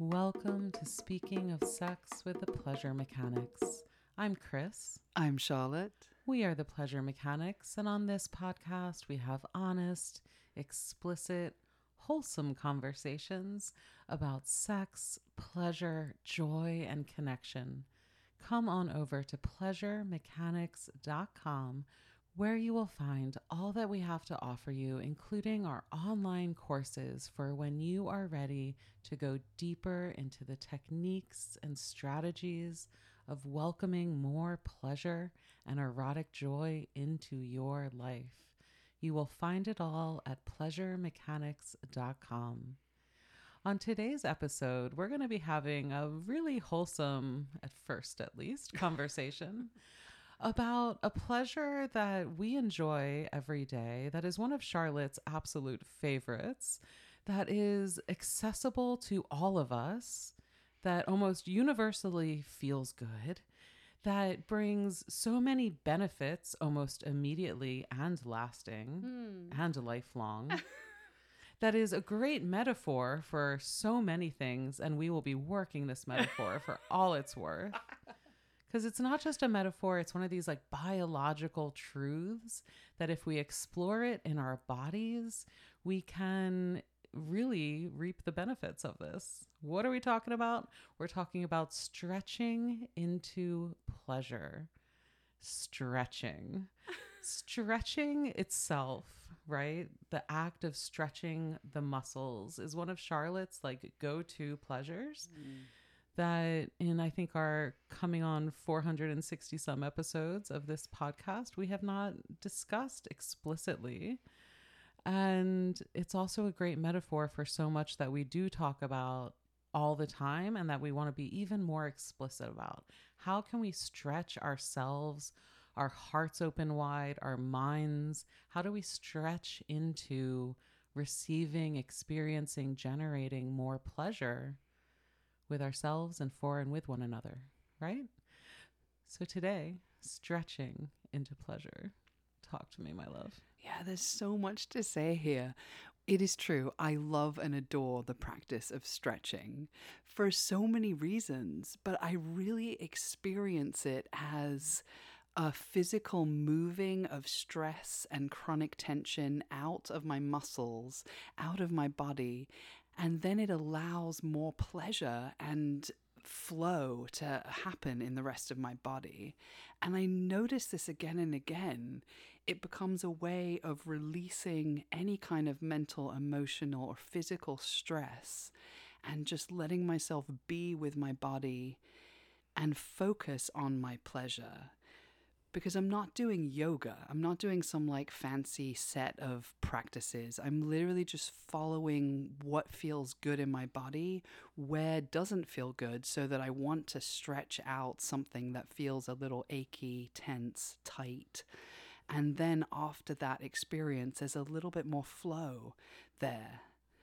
Welcome to Speaking of Sex with the Pleasure Mechanics. I'm Chris. I'm Charlotte. We are the Pleasure Mechanics, and on this podcast, we have honest, explicit, wholesome conversations about sex, pleasure, joy, and connection. Come on over to pleasuremechanics.com where you will find all that we have to offer you, including our online courses for when you are ready to go deeper into the techniques and strategies of welcoming more pleasure and erotic joy into your life. You will find it all at pleasuremechanics.com. On today's episode, we're going to be having a really wholesome, at first at least, conversation about a pleasure that we enjoy every day, that is one of Charlotte's absolute favorites, that is accessible to all of us, that almost universally feels good, that brings so many benefits almost immediately and lasting hmm. and lifelong. that is a great metaphor for so many things, and we will be working this metaphor for all it's worth because it's not just a metaphor it's one of these like biological truths that if we explore it in our bodies we can really reap the benefits of this. What are we talking about? We're talking about stretching into pleasure. Stretching. Stretching itself right? The act of stretching the muscles is one of charlotte's like go-to pleasures mm. That in I think our coming on 460 some episodes of this podcast, we have not discussed explicitly. And it's also a great metaphor for so much that we do talk about all the time and that we want to be even more explicit about. How can we stretch ourselves, our hearts open wide, our minds? How do we stretch into receiving, experiencing, generating more pleasure? With ourselves and for and with one another, right? So today, stretching into pleasure. Talk to me, my love. Yeah, there's so much to say here. It is true. I love and adore the practice of stretching for so many reasons, but I really experience it as a physical moving of stress and chronic tension out of my muscles, out of my body, and then it allows more pleasure and flow to happen in the rest of my body. And I notice this again and again. It becomes a way of releasing any kind of mental, emotional, or physical stress and just letting myself be with my body and focus on my pleasure because I'm not doing yoga. I'm not doing some like fancy set of practices. I'm literally just following what feels good in my body, where doesn't feel good, so that I want to stretch out something that feels a little achy, tense, tight. And then after that experience, there's a little bit more flow there.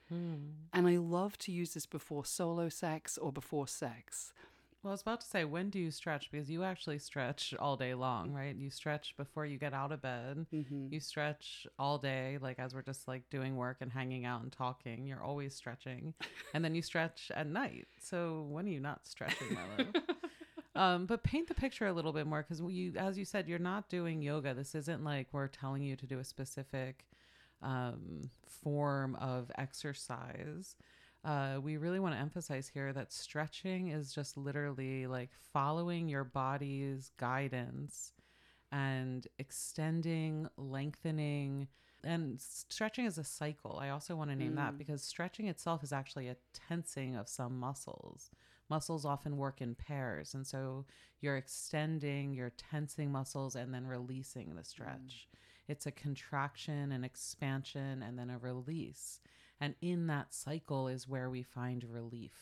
Hmm. And I love to use this before solo sex or before sex. Well, I was about to say, when do you stretch? Because you actually stretch all day long, right? You stretch before you get out of bed. You stretch all day, like as we're just like doing work and hanging out and talking. You're always stretching. And then you stretch at night. So when are you not stretching, my love? um, but paint the picture a little bit more because you, as you said, you're not doing yoga. This isn't like we're telling you to do a specific um, form of exercise uh, we really want to emphasize here that stretching is just literally like following your body's guidance and extending, lengthening, and stretching is a cycle. I also want to name that because stretching itself is actually a tensing of some muscles. Muscles often work in pairs. And so you're extending, you're tensing muscles, and then releasing the stretch. It's a contraction, an expansion, and then a release. And in that cycle is where we find relief.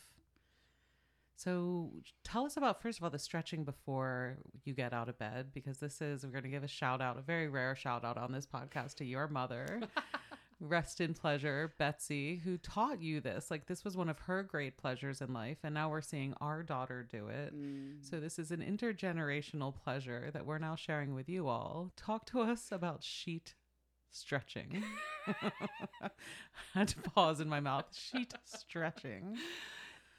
So tell us about first of all the stretching before you get out of bed because this is we're going to give a shout out, a very rare shout out on this podcast to your mother. Rest in pleasure, Betsy, who taught you this. Like this was one of her great pleasures in life and now we're seeing our daughter do it. Mm. So this is an intergenerational pleasure that we're now sharing with you all. Talk to us about sheet stretching. I had to pause in my mouth. Sheet stretching.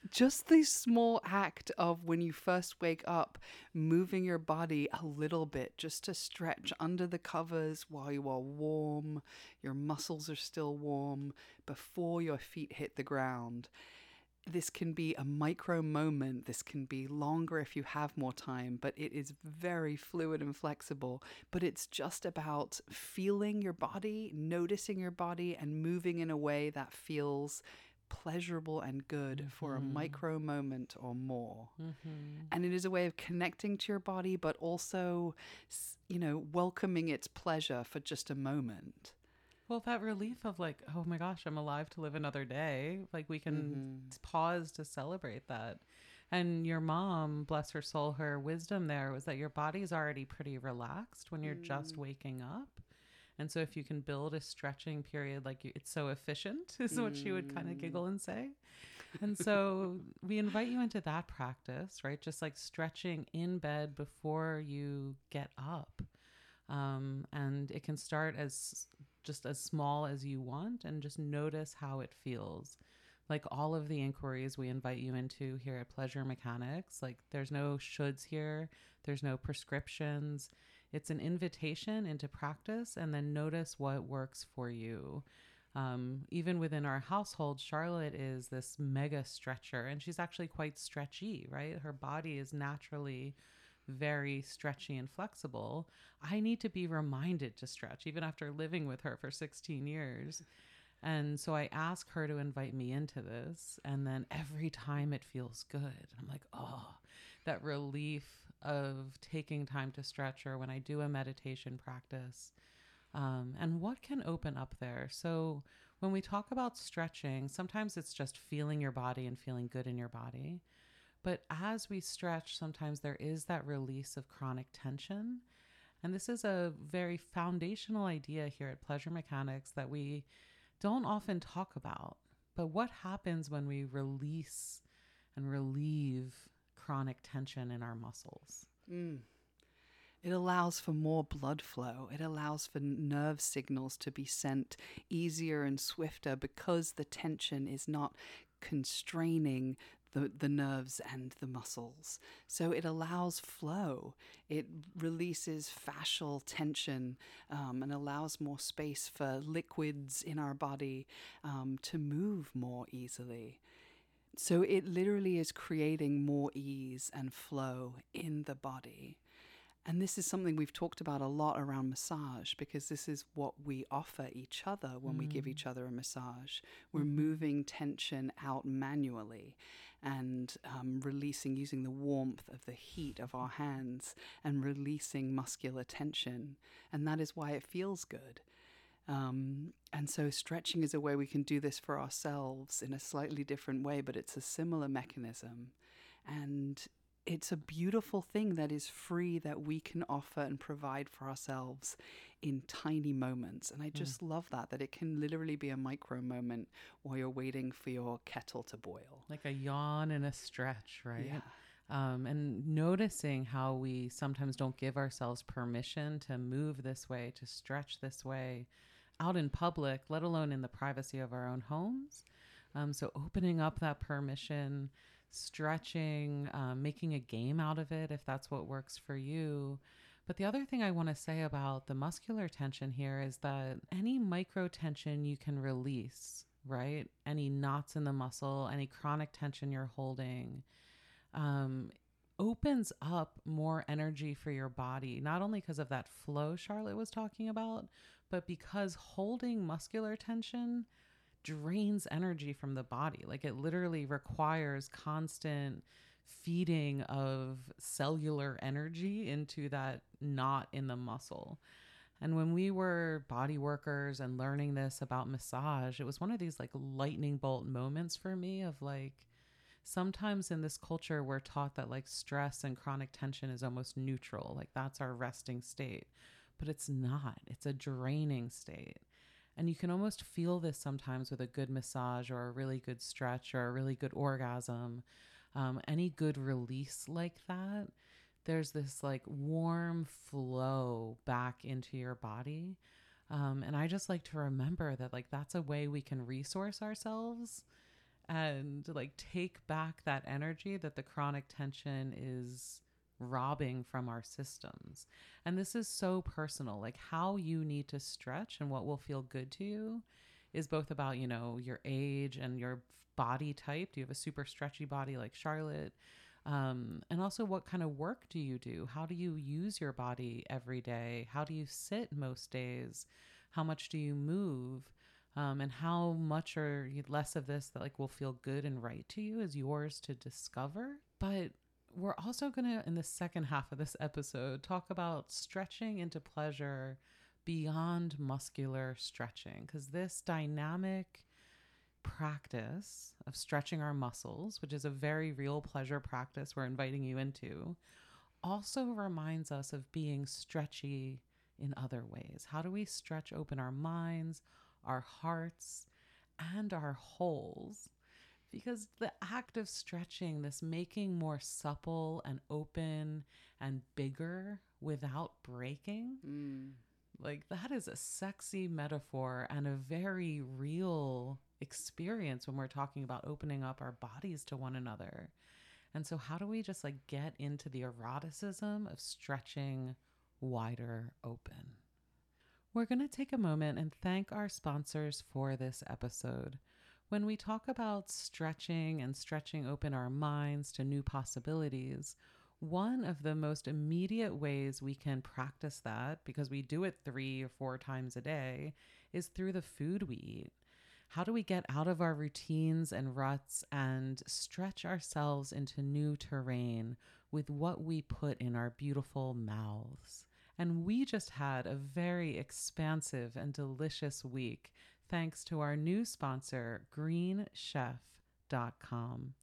just the small act of when you first wake up, moving your body a little bit just to stretch under the covers while you are warm, your muscles are still warm before your feet hit the ground. This can be a micro moment. This can be longer if you have more time, but it is very fluid and flexible. But it's just about feeling your body, noticing your body, and moving in a way that feels pleasurable and good for a Mhm. micro moment or more. Mm-hmm. And it is a way of connecting to your body, but also, you know, welcoming its pleasure for just a moment. Well, that relief of like, oh my gosh, I'm alive to live another day. Like we can Mhm. pause to celebrate that. And your mom, bless her soul, her wisdom there was that your body's already pretty relaxed when you're just Mm. waking up. And so if you can build a stretching period, like you, it's so efficient, is what she would kind of Mm. giggle and say. And so we invite you into that practice, right? Just like stretching in bed before you get up. Um, and it can start as just as small as you want and just notice how it feels. Like all of the inquiries we invite you into here at Pleasure Mechanics, like there's no shoulds here, there's no prescriptions. It's an invitation into practice and then notice what works for you. Um, even within our household, Charlotte is this mega stretcher and she's actually quite stretchy, right? Her body is naturally very stretchy and flexible. I need to be reminded to stretch, even after living with her for 16 years. And so I ask her to invite me into this. And then every time it feels good. I'm like, oh, that relief of taking time to stretch or when I do a meditation practice. Um, and what can open up there? So when we talk about stretching, sometimes it's just feeling your body and feeling good in your body. But as we stretch, sometimes there is that release of chronic tension. And this is a very foundational idea here at Pleasure Mechanics that we don't often talk about. But what happens when we release and relieve chronic tension in our muscles? Mm. It allows for more blood flow. It allows for nerve signals to be sent easier and swifter because the tension is not constraining the, the nerves and the muscles. So it allows flow. It releases fascial tension um, and allows more space for liquids in our body um, to move more easily. So it literally is creating more ease and flow in the body. And this is something we've talked about a lot around massage because this is what we offer each other when we give Mm. each other a massage. We're Mhm. moving tension out manually and um, releasing, using the warmth of the heat of our hands and releasing muscular tension. And that is why it feels good. Um, and so, stretching is a way we can do this for ourselves in a slightly different way, but it's a similar mechanism. And it's a beautiful thing that is free that we can offer and provide for ourselves in tiny moments. And I just love that, that it can literally be a micro moment while you're waiting for your kettle to boil. Like a yawn and a stretch, right? Yeah. um, and noticing how we sometimes don't give ourselves permission to move this way, to stretch this way out in public, let alone in the privacy of our own homes. Um, so, opening up that permission, stretching, um, making a game out of it if that's what works for you. But the other thing I want to say about the muscular tension here is that any micro tension you can release, right? Any knots in the muscle, any chronic tension you're holding, um, opens up more energy for your body, not only because of that flow Charlotte was talking about, but because holding muscular tension drains energy from the body. Like it literally requires constant feeding of cellular energy into that knot in the muscle. And when we were body workers and learning this about massage, it was one of these like lightning bolt moments for me of like, sometimes in this culture we're taught that like stress and chronic tension is almost neutral like that's our resting state but it's not it's a draining state and you can almost feel this sometimes with a good massage or a really good stretch or a really good orgasm um, any good release like that there's this like warm flow back into your body. Um, and i just like to remember that like that's a way we can resource ourselves and like take back that energy that the chronic tension is robbing from our systems. And this is so personal. Like how you need to stretch and what will feel good to you is both about, you know, your age and your body type. Do you have a super stretchy body like Charlotte? Um, and also, what kind of work do you do? How do you use your body every day? How do you sit most days? How much do you move? Um, and how much or less of this that like will feel good and right to you is yours to discover. But we're also going to, in the second half of this episode, talk about stretching into pleasure beyond muscular stretching because this dynamic practice of stretching our muscles, which is a very real pleasure practice we're inviting you into, also reminds us of being stretchy in other ways. How do we stretch open our minds, our hearts, and our holes? Because the act of stretching, this making more supple and open and bigger without breaking, Mm. like that is a sexy metaphor and a very real experience when we're talking about opening up our bodies to one another. And so, how do we just like get into the eroticism of stretching wider open? We're going to take a moment and thank our sponsors for this episode. When we talk about stretching and stretching open our minds to new possibilities, one of the most immediate ways we can practice that, because we do it three or four times a day, is through the food we eat. How do we get out of our routines and ruts and stretch ourselves into new terrain with what we put in our beautiful mouths? And we just had a very expansive and delicious week thanks to our new sponsor, greenchef.com.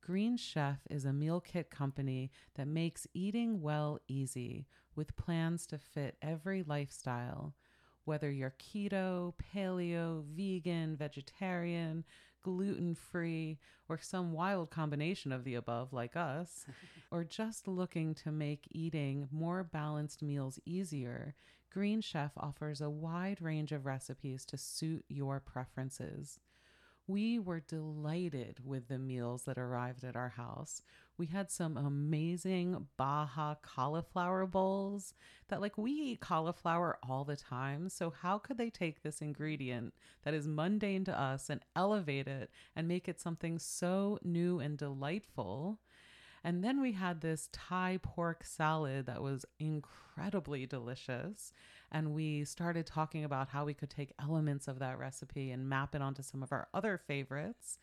Green Chef is a meal kit company that makes eating well easy with plans to fit every lifestyle. Whether you're keto, paleo, vegan, vegetarian, gluten free, or some wild combination of the above, like us, or just looking to make eating more balanced meals easier, Green Chef offers a wide range of recipes to suit your preferences. We were delighted with the meals that arrived at our house. We had some amazing Baja cauliflower bowls that, like, we eat cauliflower all the time. So, how could they take this ingredient that is mundane to us and elevate it and make it something so new and delightful? And then we had this Thai pork salad that was incredibly delicious. And we started talking about how we could take elements of that recipe and map it onto some of our other favorites.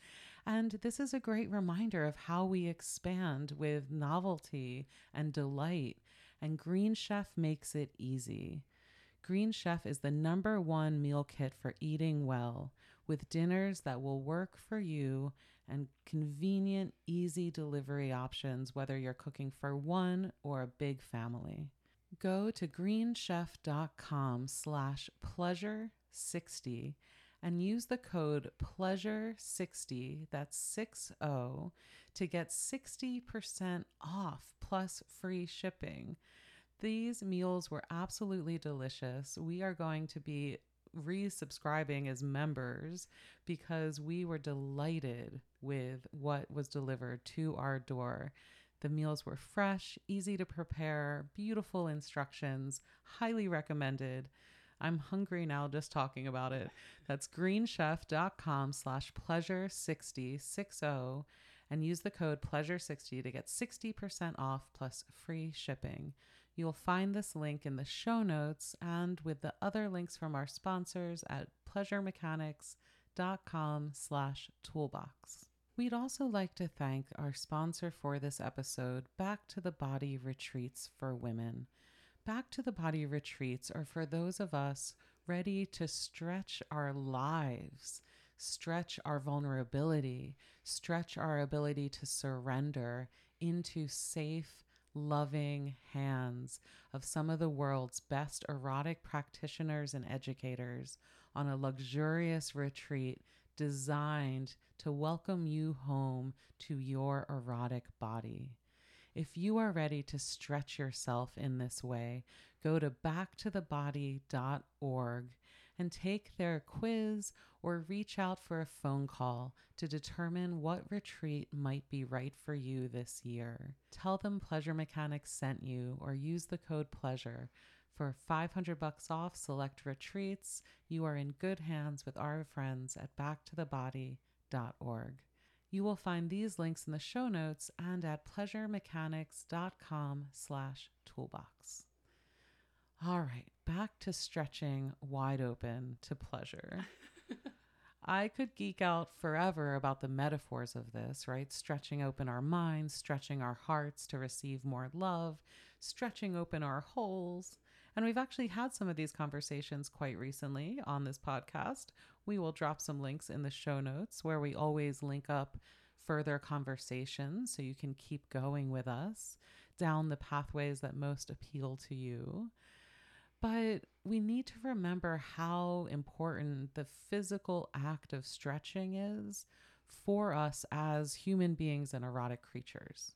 And this is a great reminder of how we expand with novelty and delight. And Green Chef makes it easy. Green Chef is the number one meal kit for eating well, with dinners that will work for you and convenient, easy delivery options, whether you're cooking for one or a big family. Go to greenchef.com slash pleasure60 and use the code pleasure60, that's 60, to get 60% off plus free shipping. These meals were absolutely delicious. We are going to be resubscribing as members because we were delighted with what was delivered to our door. The meals were fresh, easy to prepare, beautiful instructions, highly recommended. I'm hungry now just talking about it. That's greenchef.com slash pleasure60, 60, and use the code pleasure60 to get 60% off plus free shipping. You'll find this link in the show notes and with the other links from our sponsors at pleasuremechanics.com slash toolbox. We'd also like to thank our sponsor for this episode, Back to the Body Retreats for Women. Back to the Body Retreats are for those of us ready to stretch our lives, stretch our vulnerability, stretch our ability to surrender into safe, loving hands of some of the world's best erotic practitioners and educators on a luxurious retreat designed to welcome you home to your erotic body. If you are ready to stretch yourself in this way, go to backtothebody.org and take their quiz or reach out for a phone call to determine what retreat might be right for you this year. Tell them Pleasure Mechanics sent you or use the code PLEASURE for 500 bucks off select retreats. You are in good hands with our friends at backtothebody.org. You will find these links in the show notes and at pleasuremechanics.com slash toolbox. All right, back to stretching wide open to pleasure. I could geek out forever about the metaphors of this, right? Stretching open our minds, stretching our hearts to receive more love, stretching open our holes. And we've actually had some of these conversations quite recently on this podcast. We will drop some links in the show notes where we always link up further conversations so you can keep going with us down the pathways that most appeal to you. But we need to remember how important the physical act of stretching is for us as human beings and erotic creatures,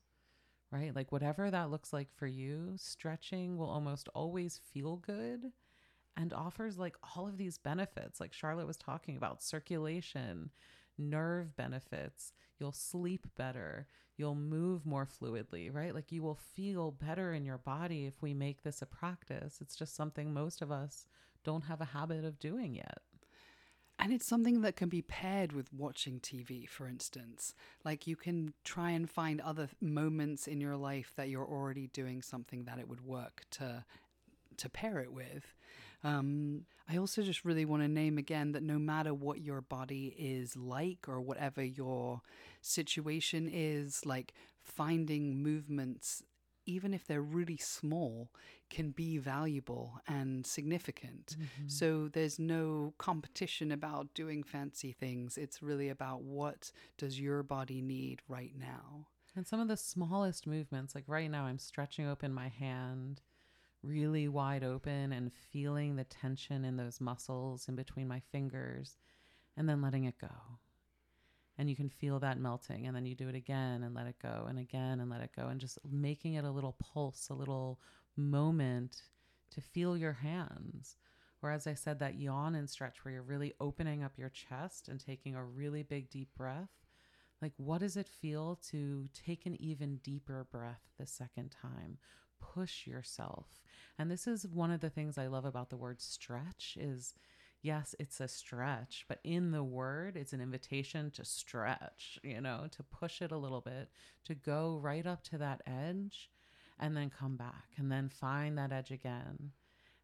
right? Like, whatever that looks like for you, stretching will almost always feel good and offers like all of these benefits, like Charlotte was talking about circulation, nerve benefits. You'll sleep better. You'll move more fluidly, right? Like you will feel better in your body if we make this a practice. It's just something most of us don't have a habit of doing yet. And it's something that can be paired with watching TV, for instance. Like you can try and find other moments in your life that you're already doing something that it would work to to pair it with. Um, I also just really want to name again that no matter what your body is like or whatever your situation is, like finding movements, even if they're really small, can be valuable and significant. Mm-hmm. So there's no competition about doing fancy things. It's really about what does your body need right now. And some of the smallest movements, like right now, I'm stretching open my hand really wide open and feeling the tension in those muscles in between my fingers and then letting it go. And you can feel that melting. And then you do it again and let it go and again and let it go. And just making it a little pulse, a little moment to feel your hands. Or, as I said, that yawn and stretch where you're really opening up your chest and taking a really big, deep breath. Like, what does it feel to take an even deeper breath the second time? Push yourself. And this is one of the things I love about the word stretch is yes, it's a stretch, but in the word, it's an invitation to stretch, you know, to push it a little bit, to go right up to that edge and then come back and then find that edge again.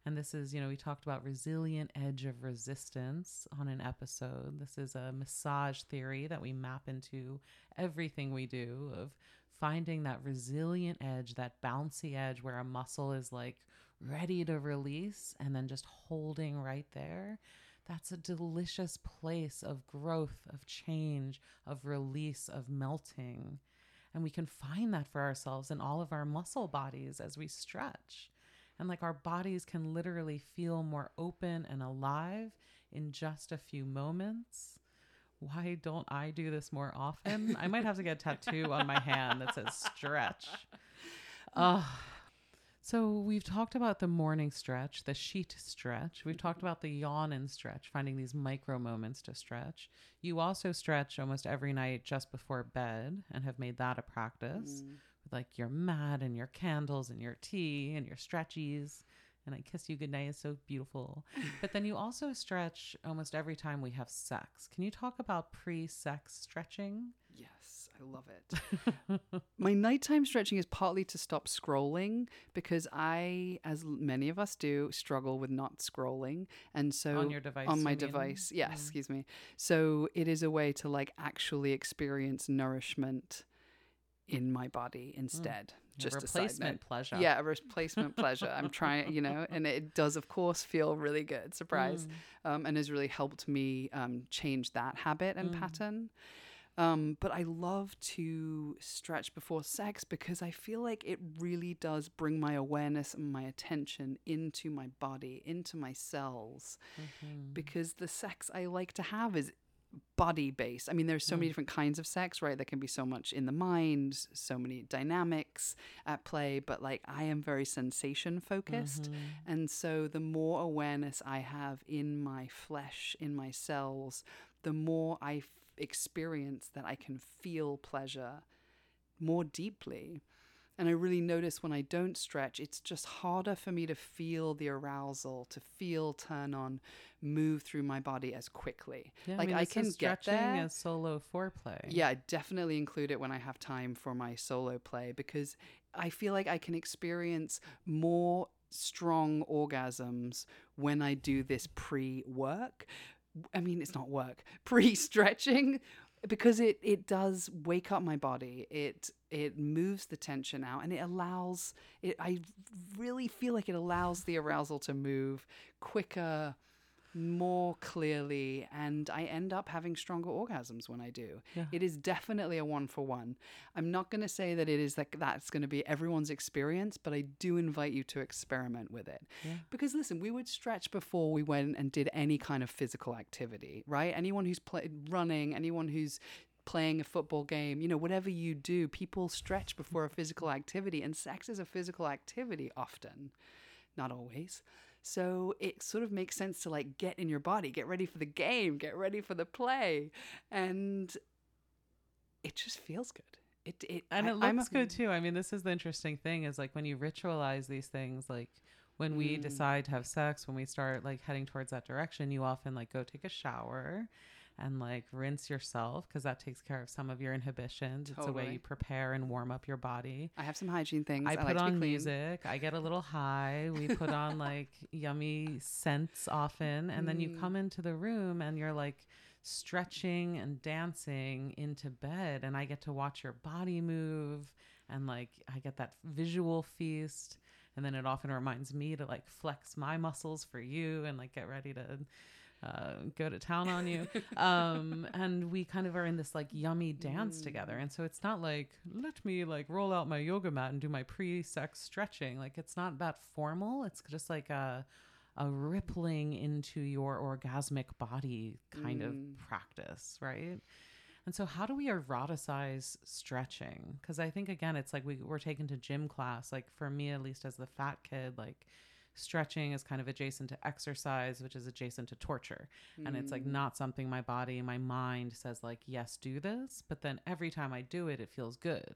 And this is, you know, we talked about resilient edge of resistance on an episode. This is a massage theory that we map into everything we do of finding that resilient edge, that bouncy edge where a muscle is like ready to release and then just holding right there. That's a delicious place of growth, of change, of release, of melting. And we can find that for ourselves in all of our muscle bodies as we stretch. And like our bodies can literally feel more open and alive in just a few moments why don't I do this more often? I might have to get a tattoo on my hand that says stretch. Uh, so we've talked about the morning stretch, the sheet stretch. We've talked about the yawn and stretch, finding these micro moments to stretch. You also stretch almost every night just before bed and have made that a practice mm. with like your mat and your candles and your tea and your stretchies and I kiss you goodnight is so beautiful. But then you also stretch almost every time we have sex. Can you talk about pre sex stretching? Yes, I love it. My nighttime stretching is partly to stop scrolling because I, as many of us do, struggle with not scrolling. And so on your device, on my device, yes, mm. excuse me. So it is a way to like actually experience nourishment in my body mm. instead. Mm just a replacement pleasure. Yeah, a replacement pleasure. I'm trying, you know, and it does, of course, feel really good. Surprise, mm. um, and has really helped me um, change that habit and mm. pattern. Um, but I love to stretch before sex because I feel like it really does bring my awareness and my attention into my body, into my cells. Mm-hmm. Because the sex I like to have is body based. I mean, there's so many mm. different kinds of sex, right? There can be so much in the mind, so many dynamics at play, but like I am very sensation focused. Mm-hmm. And so the more awareness I have in my flesh, in my cells, the more I f- experience that I can feel pleasure more deeply. And I really notice when I don't stretch, it's just harder for me to feel the arousal, to feel turn on, move through my body as quickly. Yeah, like mean, I can get stretching there. as solo foreplay. Yeah, I definitely include it when I have time for my solo play because I feel like I can experience more strong orgasms when I do this pre work. I mean, it's not work, pre stretching. Because it, it does wake up my body, it it moves the tension out, and it allows it. I really feel like it allows the arousal to move quicker, more clearly and I end up having stronger orgasms when I do. Yeah. It is definitely a one for one. I'm not going to say that it is like that's going to be everyone's experience, but I do invite you to experiment with it. Yeah. Because listen, we would stretch before we went and did any kind of physical activity, right? Anyone who's played running, anyone who's playing a football game, you know, whatever you do, people stretch before a physical activity and sex is a physical activity often, not always. So it sort of makes sense to like get in your body, get ready for the game, get ready for the play. And it just feels good. It, it and I- it I'm looks a- good too. I mean, this is the interesting thing is like when you ritualize these things, like when we Mm. decide to have sex, when we start like heading towards that direction, you often like go take a shower and like rinse yourself because that takes care of some of your inhibitions. It's a way you prepare and warm up your body. I have some hygiene things. I I, put like on music. I get a little high. We put on like yummy scents often. And then you Mm. come into the room and you're like stretching and dancing into bed. And I get to watch your body move. And like I get that visual feast. And then it often reminds me to like flex my muscles for you and like get ready to uh, go to town on you. Um, and we kind of are in this like yummy dance together. And so it's not like, let me like roll out my yoga mat and do my pre sex stretching. Like it's not that formal. It's just like a, a rippling into your orgasmic body kind of Mm. practice, right? And so, how do we eroticize stretching? Because I think, again, it's like we, we're taken to gym class. Like, for me, at least as the fat kid, like stretching is kind of adjacent to exercise, which is adjacent to torture. And it's like Mm. not something my body, my mind says, like, yes, do this. But then every time I do it, it feels good.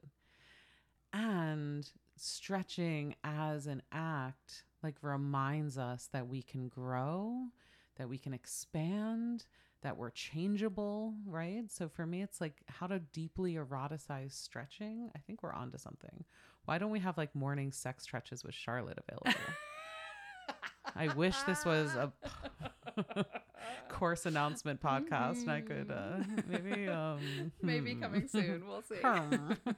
And stretching as an act, like, reminds us that we can grow, that we can expand, that we're changeable, right? So for me, it's like how to deeply eroticize stretching. I think we're onto something. Why don't we have like morning sex stretches with Charlotte available? I wish this was a course announcement podcast and I could uh, maybe um Maybe hmm. coming soon. We'll see.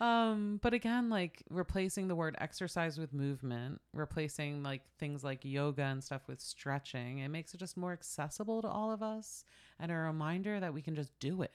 um but again like replacing the word exercise with movement replacing like things like yoga and stuff with stretching it makes it just more accessible to all of us and a reminder that we can just do it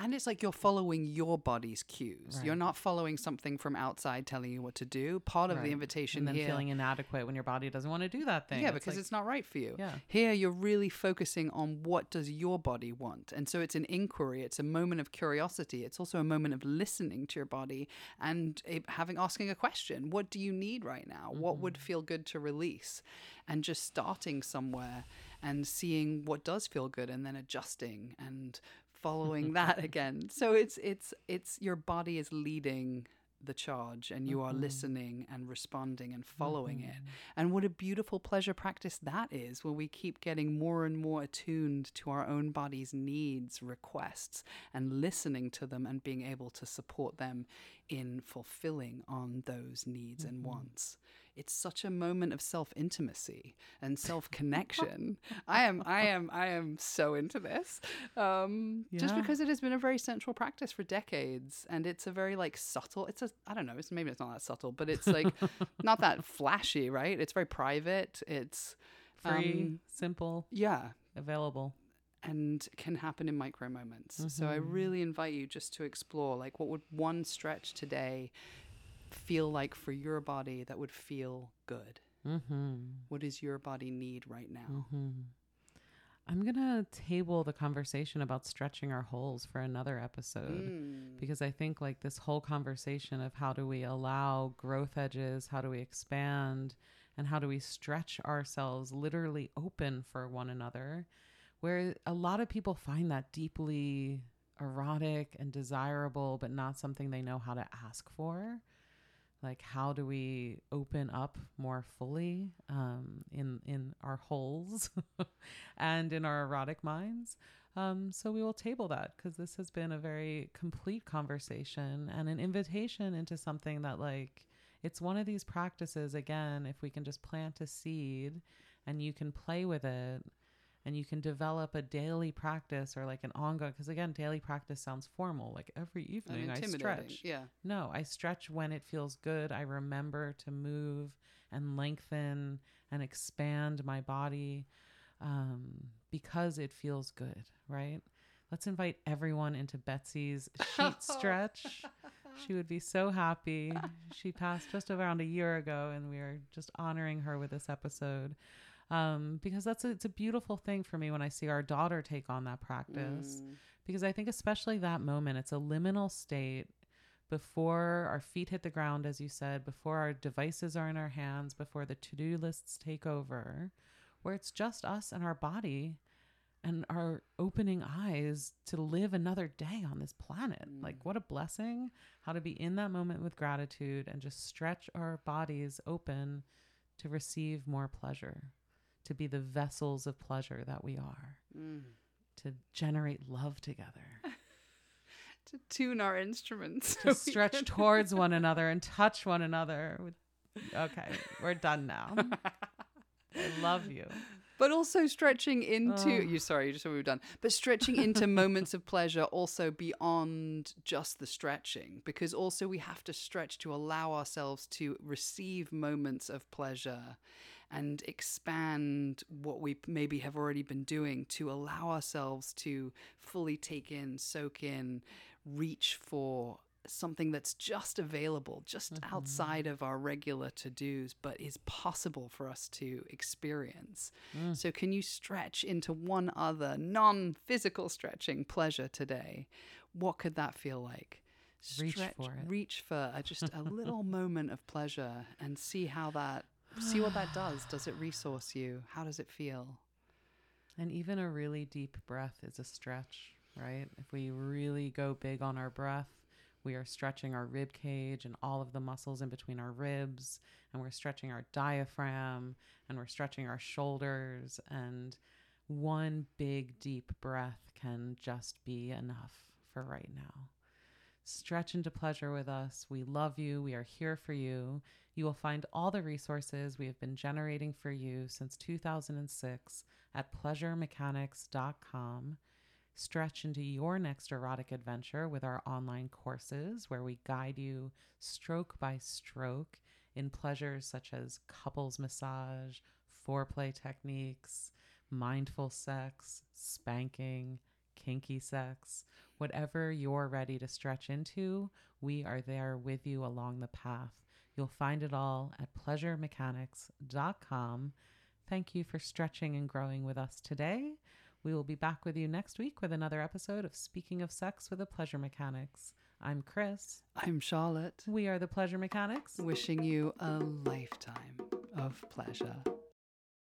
And it's like you're following your body's cues. You're not following something from outside telling you what to do. Part of Right. the invitation and then here. feeling inadequate when your body doesn't want to do that thing yeah, because like- it's not right for you. yeah Here, you're really focusing on what does your body want, and so it's an inquiry. It's a moment of curiosity. It's also a moment of listening to your body and having asking a question. What do you need right now? What would mm-hmm. feel good to release? And just starting somewhere and seeing what does feel good, and then adjusting and following that again. So it's it's it's your body is leading the charge and you are mm-hmm. listening and responding and following it. Mm-hmm. And what a beautiful pleasure practice that is where we keep getting more and more attuned to our own body's needs, requests, and listening to them and being able to support them in fulfilling on those needs and mm-hmm. wants. It's such a moment of self intimacy and self connection. I am, I am, I am so into this. Um, Just because it has been a very central practice for decades, and it's a very like subtle. It's a, I don't know. It's maybe it's not that subtle, but it's like not that flashy, right? It's very private. It's free um, simple yeah, available and can happen in micro moments. So I Mhm. really invite you just to explore like what would one stretch today feel like for your body that would feel good? mm-hmm. What does your body need right now? hmm I'm going to table the conversation about stretching our holes for another episode Mm. because I think like this whole conversation of how do we allow growth edges, how do we expand, and how do we stretch ourselves literally open for one another, where a lot of people find that deeply erotic and desirable, but not something they know how to ask for. Like, how do we open up more fully um, in in our holes and in our erotic minds? Um, so we will table that because this has been a very complete conversation and an invitation into something that, like, it's one of these practices. Again, if we can just plant a seed and you can play with it and you can develop a daily practice or like an ongoing, because again, daily practice sounds formal. Like every evening I stretch. Yeah. No, I stretch when it feels good. I remember to move and lengthen and expand my body um, because it feels good, right? Let's invite everyone into Betsy's sheet stretch. She would be so happy. She passed just around a year ago, and we are just honoring her with this episode. Um, because that's a, it's a beautiful thing for me when I see our daughter take on that practice Mm. because I think especially that moment, it's a liminal state before our feet hit the ground, as you said, before our devices are in our hands, before the to do lists take over, where it's just us and our body and our opening eyes to live another day on this planet. Mm. Like, what a blessing how to be in that moment with gratitude and just stretch our bodies open to receive more pleasure, to be the vessels of pleasure that we are Mm. to generate love together, To tune our instruments. to so stretch can- towards one another and touch one another. with- Okay, we're done now. I love you. But also stretching into Oh. you. Sorry, you just said we were done. But stretching into moments of pleasure also beyond just the stretching, because also we have to stretch to allow ourselves to receive moments of pleasure, and expand what we maybe have already been doing to allow ourselves to fully take in, soak in, reach for something that's just available, just Mm-hmm. outside of our regular to dos, but is possible for us to experience. Mm. So, can you stretch into one other non physical stretching pleasure today? What could that feel like? Reach Stretch, for it. Reach for a, just a little moment of pleasure and see how that, see what that does. Does it resource you? How does it feel? And even a really deep breath is a stretch, right? If we really go big on our breath, we are stretching our rib cage and all of the muscles in between our ribs, and we're stretching our diaphragm, and we're stretching our shoulders. And one big deep breath can just be enough for right now. Stretch into pleasure with us. We love you. We are here for you. You will find all the resources we have been generating for you since 2006 at pleasuremechanics.com. Stretch into your next erotic adventure with our online courses where we guide you stroke by stroke in pleasures such as couples massage, foreplay techniques, mindful sex, spanking, kinky sex. Whatever you're ready to stretch into, we are there with you along the path. You'll find it all at pleasuremechanics.com. Thank you for stretching and growing with us today. We will be back with you next week with another episode of Speaking of Sex with the Pleasure Mechanics. I'm Chris. I'm Charlotte, We are the Pleasure Mechanics. wishing you a lifetime of pleasure.